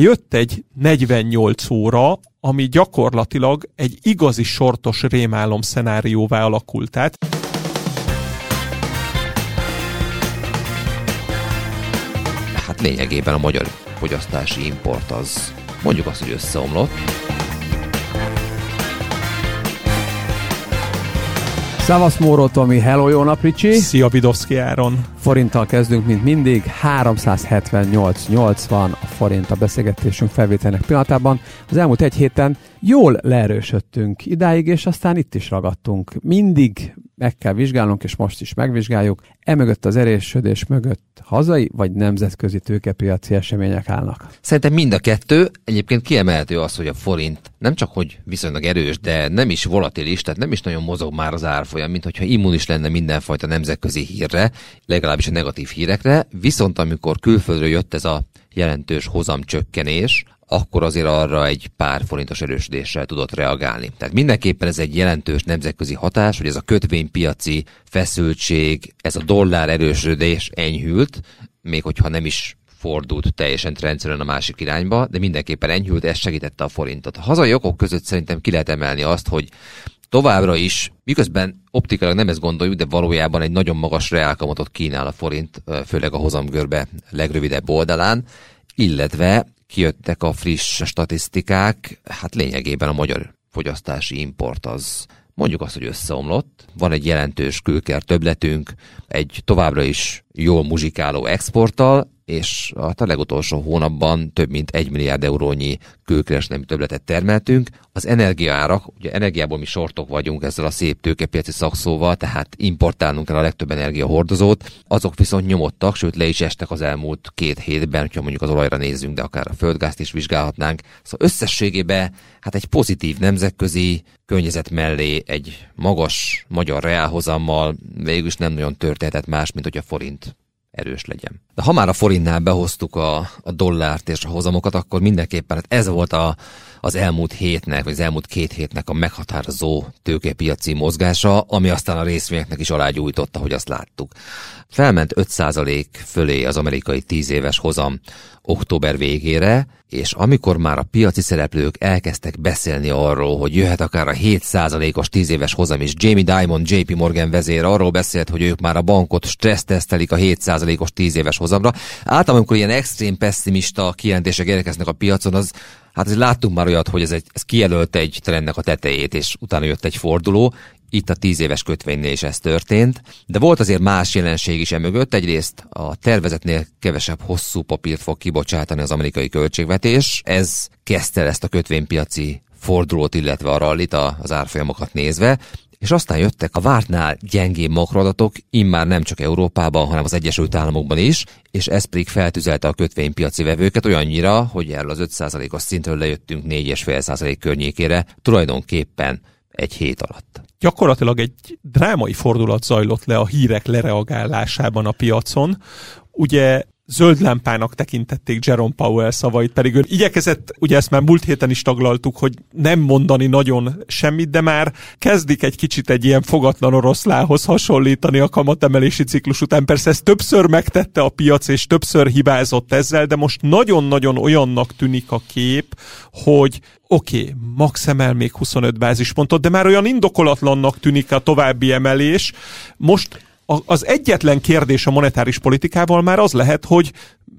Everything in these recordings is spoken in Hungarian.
Jött egy 48 óra, ami gyakorlatilag egy igazi sortos rémálom szenárióvá alakult át. Hát lényegében a magyar fogyasztási import az mondjuk azt, hogy összeomlott. Szavasz Móró Tomi, hello, jó nap Ricsi! Szia Vidovszki Áron! Forinttal kezdünk, mint mindig, 378,80 a forint a beszélgetésünk felvételnek pillanatában. Az elmúlt egy héten jól leerősödtünk idáig, és aztán itt is ragadtunk. Mindig meg kell vizsgálnunk, és most is megvizsgáljuk. Emögött az erősödés mögött hazai vagy nemzetközi tőkepiaci események állnak? Szerintem mind a kettő. Egyébként kiemelhető az, hogy a forint nem csak hogy viszonylag erős, de nem is volatilis, tehát nem is nagyon mozog már az árfolyam, mint hogyha immunis lenne mindenfajta nemzetközi hírre, legalábbis a negatív hírekre. Viszont amikor külföldről jött ez a jelentős hozamcsökkenés, akkor azért arra egy pár forintos erősödéssel tudott reagálni. Tehát mindenképpen ez egy jelentős nemzetközi hatás, hogy ez a kötvénypiaci feszültség, ez a dollár erősödés enyhült, még hogyha nem is fordult teljesen rendszerűen a másik irányba, de mindenképpen enyhült, ez segítette a forintot. A hazai okok között szerintem ki lehet emelni azt, hogy továbbra is, miközben optikailag nem ezt gondoljuk, de valójában egy nagyon magas reálkamatot kínál a forint, főleg a hozamgörbe legrövidebb oldalán, illetve kijöttek a friss statisztikák, hát lényegében a magyar fogyasztási import az mondjuk azt, hogy összeomlott. Van egy jelentős külker többletünk, egy továbbra is jól muzsikáló exporttal, és a legutolsó hónapban több mint egy milliárd eurónyi külkereskedelmi többletet termeltünk. Az energiaárak, ugye energiából mi sortok vagyunk ezzel a szép tőkepiaci szakszóval, tehát importálnunk kell a legtöbb energiahordozót, azok viszont nyomottak, sőt le is estek az elmúlt két hétben, hogyha mondjuk az olajra nézzünk, de akár a földgázt is vizsgálhatnánk. Szóval összességében hát egy pozitív nemzetközi környezet mellé egy magas magyar reálhozammal végül is nem nagyon történhetett más, mint hogy a forint erős legyen. De ha már a forintnál behoztuk a, a dollárt és a hozamokat, akkor mindenképpen hát ez volt a, az elmúlt hétnek, vagy az elmúlt két hétnek a meghatározó tőkepiaci mozgása, ami aztán a részvényeknek is alágyújtotta, hogy azt láttuk. Felment 5% fölé az amerikai 10 éves hozam október végére, és amikor már a piaci szereplők elkezdtek beszélni arról, hogy jöhet akár a 7%-os 10 éves hozam is, Jamie Dimon, JP Morgan vezér arról beszélt, hogy ők már a bankot stressztesztelik a 7%-os 10 éves hozamra. Általában, amikor ilyen extrém pessimista kijelentések érkeznek a piacon, az Hát ez láttunk már olyat, hogy ez, egy, ez kijelölt egy trendnek a tetejét, és utána jött egy forduló. Itt a tíz éves kötvénynél is ez történt, de volt azért más jelenség is emögött. Egyrészt a tervezetnél kevesebb hosszú papírt fog kibocsátani az amerikai költségvetés. Ez kezdte ezt a kötvénypiaci fordulót, illetve a rallit az árfolyamokat nézve, és aztán jöttek a vártnál gyengébb makroadatok, immár nem csak Európában, hanem az Egyesült Államokban is, és ez pedig feltüzelte a kötvénypiaci vevőket olyannyira, hogy erről az 5%-os szintről lejöttünk 4,5% környékére, tulajdonképpen egy hét alatt. Gyakorlatilag egy drámai fordulat zajlott le a hírek lereagálásában a piacon. Ugye zöld lámpának tekintették Jerome Powell szavait, pedig ő igyekezett, ugye ezt már múlt héten is taglaltuk, hogy nem mondani nagyon semmit, de már kezdik egy kicsit egy ilyen fogatlan oroszlához hasonlítani a kamatemelési ciklus után. Persze ezt többször megtette a piac, és többször hibázott ezzel, de most nagyon-nagyon olyannak tűnik a kép, hogy oké, okay, max emel még 25 bázispontot, de már olyan indokolatlannak tűnik a további emelés. Most az egyetlen kérdés a monetáris politikával már az lehet, hogy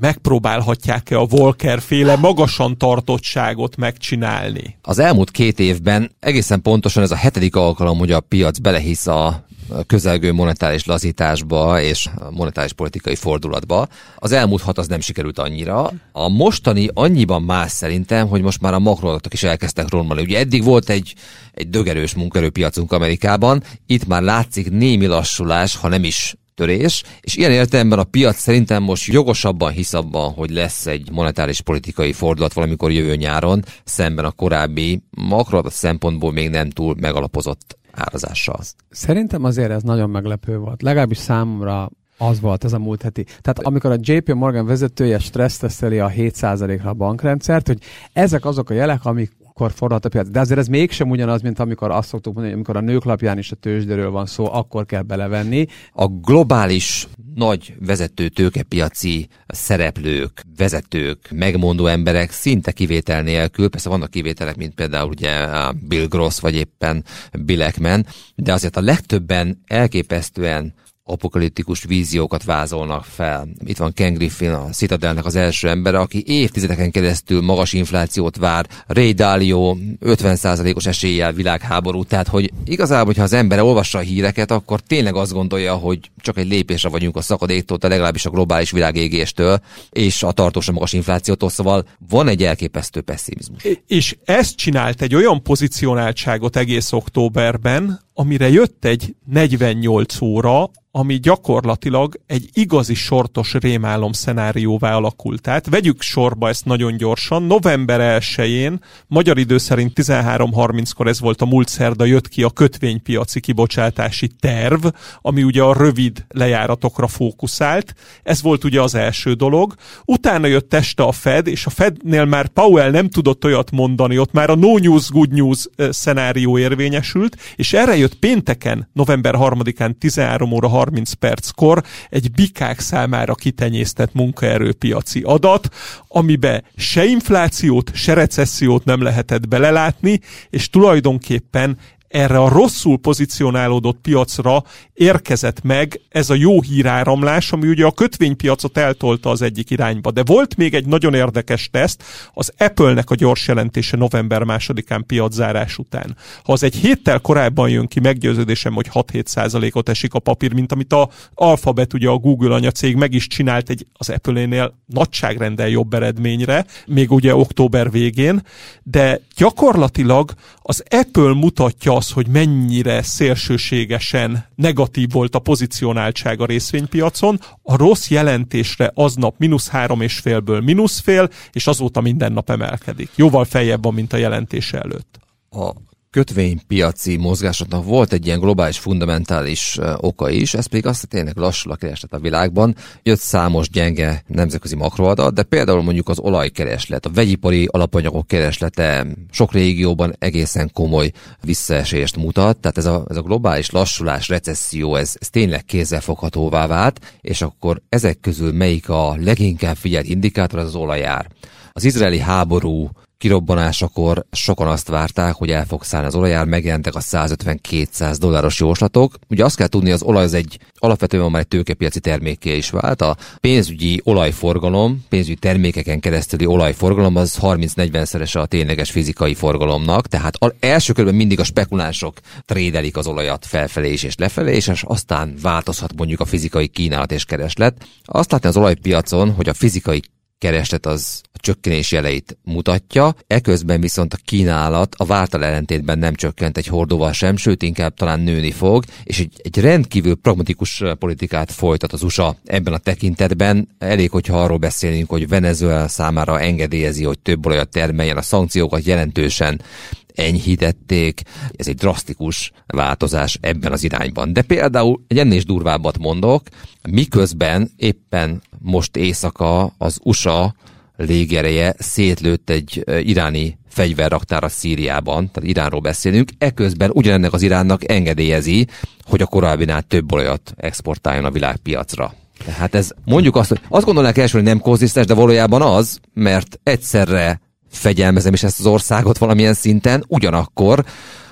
megpróbálhatják-e a Volcker féle magasan tartottságot megcsinálni. Az elmúlt két évben egészen pontosan ez a hetedik alkalom, hogy a piac belehisz a közelgő monetáris lazításba és monetáris politikai fordulatba. Az elmúlt hat az nem sikerült annyira. A mostani annyiban más szerintem, hogy most már a makroadatok is elkezdtek romlani. Ugye eddig volt egy, egy dögerős munkerőpiacunk Amerikában, itt már látszik némi lassulás, ha nem is törés, és ilyen értelemben a piac szerintem most jogosabban hisz abban, hogy lesz egy monetáris politikai fordulat valamikor jövő nyáron, szemben a korábbi makroadat szempontból még nem túl megalapozott árazással. Szerintem azért ez nagyon meglepő volt. Legalábbis számomra az volt ez a múlt heti. Tehát amikor a JP Morgan vezetője stresszteszteli a 7%-ra a bankrendszert, hogy ezek azok a jelek, amik akkor forrhat a piac. De azért ez mégsem ugyanaz, mint amikor azt szoktuk mondani, hogy amikor a nők lapján is a tőzsdéről van szó, akkor kell belevenni. A globális nagy vezető tőkepiaci szereplők, vezetők, megmondó emberek szinte kivétel nélkül, persze vannak kivételek, mint például ugye Bill Gross vagy éppen Bill Ackman, de azért a legtöbben elképesztően apokaliptikus víziókat vázolnak fel. Itt van Ken Griffin, a Citadelnek az első embere, aki évtizedeken keresztül magas inflációt vár, Ray Dalio 50%-os eséllyel világháború, tehát hogy igazából, hogyha az ember olvassa a híreket, akkor tényleg azt gondolja, hogy csak egy lépésre vagyunk a szakadéktól, de legalábbis a globális világégéstől, és a tartósan magas inflációtól, szóval van egy elképesztő pessimizmus. És ezt csinált egy olyan pozicionáltságot egész októberben, amire jött egy 48 óra, ami gyakorlatilag egy igazi sortos rémálom szenárióvá alakult. Tehát vegyük sorba ezt nagyon gyorsan. November 1-én, magyar idő szerint 13.30-kor ez volt a múlt szerda, jött ki a kötvénypiaci kibocsátási terv, ami ugye a rövid lejáratokra fókuszált. Ez volt ugye az első dolog. Utána jött este a Fed, és a Fednél már Powell nem tudott olyat mondani, ott már a no news, good news szenárió érvényesült, és erre jött pénteken, november 3-án 13 óra 30 perckor egy bikák számára kitenyésztett munkaerőpiaci adat, amibe se inflációt, se recessziót nem lehetett belelátni, és tulajdonképpen erre a rosszul pozicionálódott piacra érkezett meg ez a jó híráramlás, ami ugye a kötvénypiacot eltolta az egyik irányba. De volt még egy nagyon érdekes teszt, az Apple-nek a gyors jelentése november másodikán piaczárás után. Ha az egy héttel korábban jön ki, meggyőződésem, hogy 6-7 százalékot esik a papír, mint amit a Alphabet, ugye a Google anyacég meg is csinált egy az Apple-nél nagyságrendel jobb eredményre, még ugye október végén, de gyakorlatilag az Apple mutatja az, hogy mennyire szélsőségesen negatív volt a pozicionáltság a részvénypiacon. A rossz jelentésre aznap mínusz három és félből mínusz fél, és azóta minden nap emelkedik. Jóval feljebb van, mint a jelentése előtt. A kötvénypiaci mozgásoknak volt egy ilyen globális fundamentális oka is, ez pedig azt, hogy tényleg lassul a kereslet a világban. Jött számos gyenge nemzetközi makroadat, de például mondjuk az olajkereslet, a vegyipari alapanyagok kereslete sok régióban egészen komoly visszaesést mutat, tehát ez a, ez a globális lassulás, recesszió, ez, ez tényleg kézzelfoghatóvá vált, és akkor ezek közül melyik a leginkább figyelt indikátor, az az olajár. Az izraeli háború kirobbanásakor sokan azt várták, hogy el fog szállni az olajár, megjelentek a 150-200 dolláros jóslatok. Ugye azt kell tudni, az olaj az egy alapvetően már egy tőkepiaci terméké is vált. A pénzügyi olajforgalom, pénzügyi termékeken keresztüli olajforgalom az 30-40 szerese a tényleges fizikai forgalomnak, tehát első körben mindig a spekulánsok trédelik az olajat felfelé is és lefelé, és aztán változhat mondjuk a fizikai kínálat és kereslet. Azt látni az olajpiacon, hogy a fizikai kereslet az a csökkenés jeleit mutatja, eközben viszont a kínálat a vártal ellentétben nem csökkent egy hordóval sem, sőt inkább talán nőni fog, és egy, egy rendkívül pragmatikus politikát folytat az USA ebben a tekintetben. Elég, hogyha arról beszélünk, hogy Venezuela számára engedélyezi, hogy több olajat termeljen, a szankciókat jelentősen enyhítették. Ez egy drasztikus változás ebben az irányban. De például egy ennél is durvábbat mondok, miközben éppen most éjszaka az USA légereje szétlőtt egy iráni fegyverraktára Szíriában, tehát Iránról beszélünk, eközben ugyanennek az Iránnak engedélyezi, hogy a korábbinál több olajat exportáljon a világpiacra. Tehát ez mondjuk azt, hogy azt gondolnák első, hogy nem konzisztens, de valójában az, mert egyszerre fegyelmezem is ezt az országot valamilyen szinten, ugyanakkor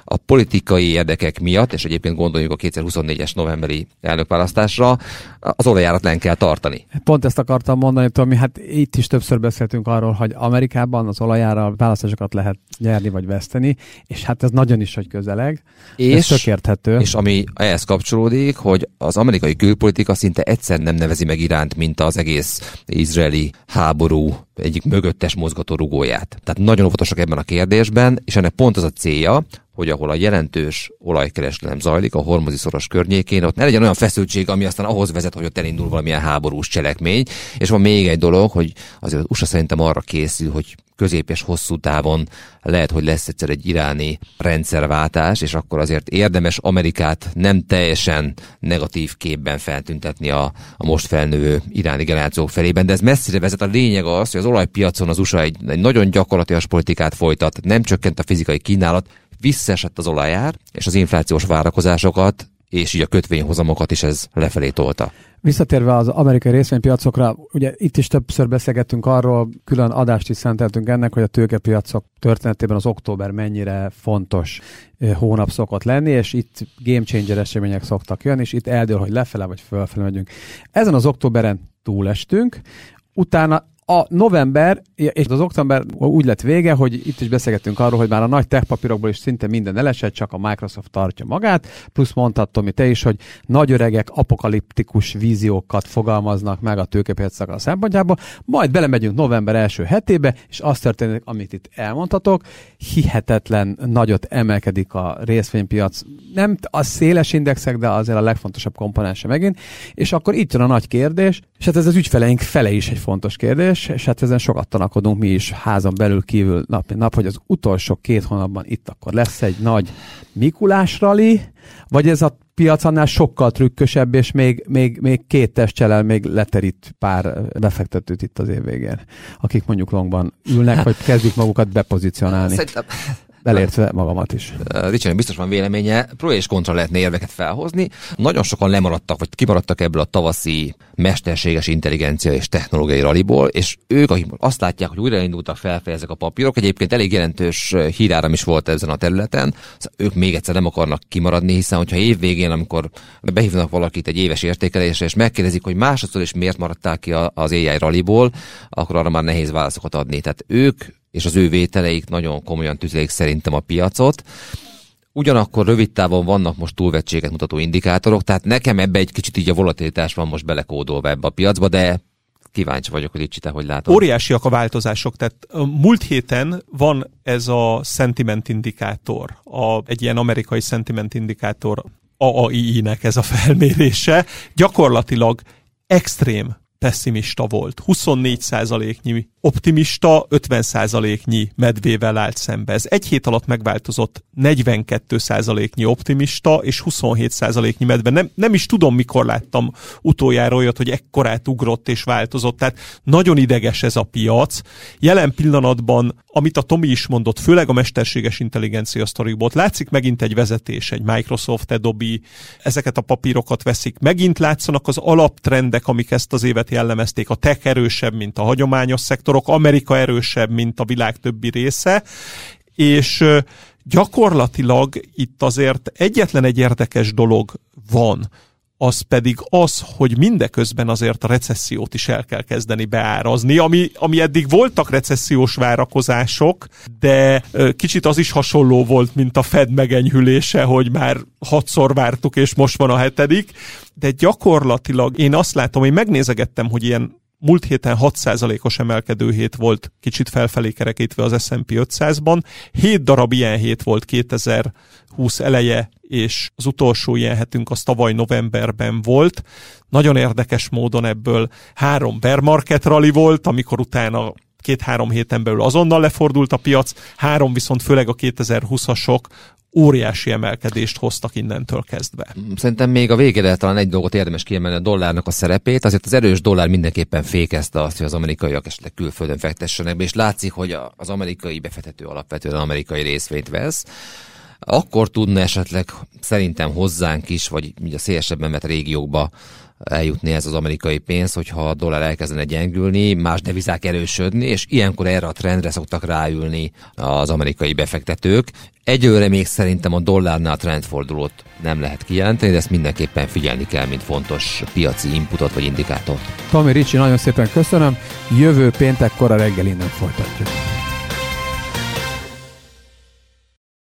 a politikai érdekek miatt, és egyébként gondoljuk a 2024-es novemberi elnökválasztásra, az olajárat len kell tartani. Pont ezt akartam mondani, Tomi, hát itt is többször beszéltünk arról, hogy Amerikában az olajára választásokat lehet nyerni vagy veszteni, és hát ez nagyon is, hogy közeleg. És, ez érthető. És ami ehhez kapcsolódik, hogy az amerikai külpolitika szinte egyszer nem nevezi meg iránt, mint az egész izraeli háború egyik mögöttes mozgató rugóját. Tehát nagyon óvatosak ebben a kérdésben, és ennek pont az a célja, hogy ahol a jelentős olajkereskedelem zajlik, a hormozi szoros környékén, ott ne legyen olyan feszültség, ami aztán ahhoz vezet, hogy ott elindul valamilyen háborús cselekmény. És van még egy dolog, hogy azért az USA szerintem arra készül, hogy közép és hosszú távon lehet, hogy lesz egyszer egy iráni rendszerváltás, és akkor azért érdemes Amerikát nem teljesen negatív képben feltüntetni a, a most felnővő iráni generációk felében, de ez messzire vezet. A lényeg az, hogy az olajpiacon az USA egy, egy nagyon gyakorlatilag politikát folytat, nem csökkent a fizikai kínálat, visszaesett az olajár, és az inflációs várakozásokat és így a kötvényhozamokat is ez lefelé tolta. Visszatérve az amerikai részvénypiacokra, ugye itt is többször beszélgettünk arról, külön adást is szenteltünk ennek, hogy a tőkepiacok történetében az október mennyire fontos hónap szokott lenni, és itt game changer események szoktak jönni, és itt eldől, hogy lefele vagy fölfele megyünk. Ezen az októberen túlestünk, utána a november és az október úgy lett vége, hogy itt is beszélgettünk arról, hogy már a nagy tech papírokból is szinte minden elesett, csak a Microsoft tartja magát, plusz mondtad Tomi te is, hogy nagy öregek apokaliptikus víziókat fogalmaznak meg a tőkepiacok a szempontjából, majd belemegyünk november első hetébe, és azt történik, amit itt elmondhatok, hihetetlen nagyot emelkedik a részvénypiac, nem a széles indexek, de azért a legfontosabb komponense megint, és akkor itt jön a nagy kérdés, és hát ez az ügyfeleink fele is egy fontos kérdés, és, és hát ezen sokat tanakodunk mi is házon belül kívül nap, nap, hogy az utolsó két hónapban itt akkor lesz egy nagy Mikulás rali, vagy ez a piac annál sokkal trükkösebb, és még, még, még két testcselel még leterít pár befektetőt itt az év végén, akik mondjuk longban ülnek, vagy kezdik magukat bepozícionálni. Szerintem Belértve magamat is. Ricsi, biztos van véleménye, pro és kontra lehetne érveket felhozni. Nagyon sokan lemaradtak, vagy kimaradtak ebből a tavaszi mesterséges intelligencia és technológiai raliból, és ők, akik azt látják, hogy újraindultak felfelé ezek a papírok, egyébként elég jelentős híráram is volt ezen a területen, szóval ők még egyszer nem akarnak kimaradni, hiszen hogyha évvégén, amikor behívnak valakit egy éves értékelésre, és megkérdezik, hogy másodszor is miért maradták ki az AI raliból, akkor arra már nehéz válaszokat adni. Tehát ők és az ő vételeik nagyon komolyan tüzelik szerintem a piacot. Ugyanakkor rövid távon vannak most túlvetséget mutató indikátorok, tehát nekem ebbe egy kicsit így a volatilitás van most belekódolva ebbe a piacba, de kíváncsi vagyok, hogy itt te hogy látod. Óriásiak a változások, tehát múlt héten van ez a sentiment indikátor, a, egy ilyen amerikai sentiment indikátor AAI-nek ez a felmérése, gyakorlatilag extrém pessimista volt. 24%-nyi optimista, 50%-nyi medvével állt szembe. Ez egy hét alatt megváltozott 42%-nyi optimista és 27%-nyi medve. Nem, nem is tudom, mikor láttam utoljára olyat, hogy ekkorát ugrott és változott. Tehát nagyon ideges ez a piac. Jelen pillanatban, amit a Tomi is mondott, főleg a mesterséges intelligencia sztorikból, látszik megint egy vezetés, egy Microsoft, Adobe, ezeket a papírokat veszik. Megint látszanak az alaptrendek, amik ezt az évet jellemezték. A tech erősebb, mint a hagyományos szektorok, Amerika erősebb, mint a világ többi része, és gyakorlatilag itt azért egyetlen egy érdekes dolog van, az pedig az, hogy mindeközben azért a recessziót is el kell kezdeni beárazni, ami, ami eddig voltak recessziós várakozások, de kicsit az is hasonló volt, mint a Fed megenyhülése, hogy már hatszor vártuk, és most van a hetedik, de gyakorlatilag én azt látom, hogy megnézegettem, hogy ilyen múlt héten 6%-os emelkedő hét volt, kicsit felfelé kerekítve az S&P 500-ban. 7 darab ilyen hét volt 2020 eleje, és az utolsó ilyen hetünk az tavaly novemberben volt. Nagyon érdekes módon ebből három bear market rally volt, amikor utána két-három héten belül azonnal lefordult a piac, három viszont főleg a 2020-asok óriási emelkedést hoztak innentől kezdve. Szerintem még a végére talán egy dolgot érdemes kiemelni a dollárnak a szerepét. Azért az erős dollár mindenképpen fékezte azt, hogy az amerikaiak esetleg külföldön fektessenek be, és látszik, hogy az amerikai befektető alapvetően amerikai részvényt vesz akkor tudna esetleg szerintem hozzánk is, vagy a szélesebben vett régiókba eljutni ez az amerikai pénz, hogyha a dollár elkezdene gyengülni, más devizák erősödni, és ilyenkor erre a trendre szoktak ráülni az amerikai befektetők. Egyőre még szerintem a dollárnál trendfordulót nem lehet kijelenteni, de ezt mindenképpen figyelni kell, mint fontos piaci inputot vagy indikátort. Tomi Ricsi, nagyon szépen köszönöm. Jövő péntekkor a reggel innen folytatjuk.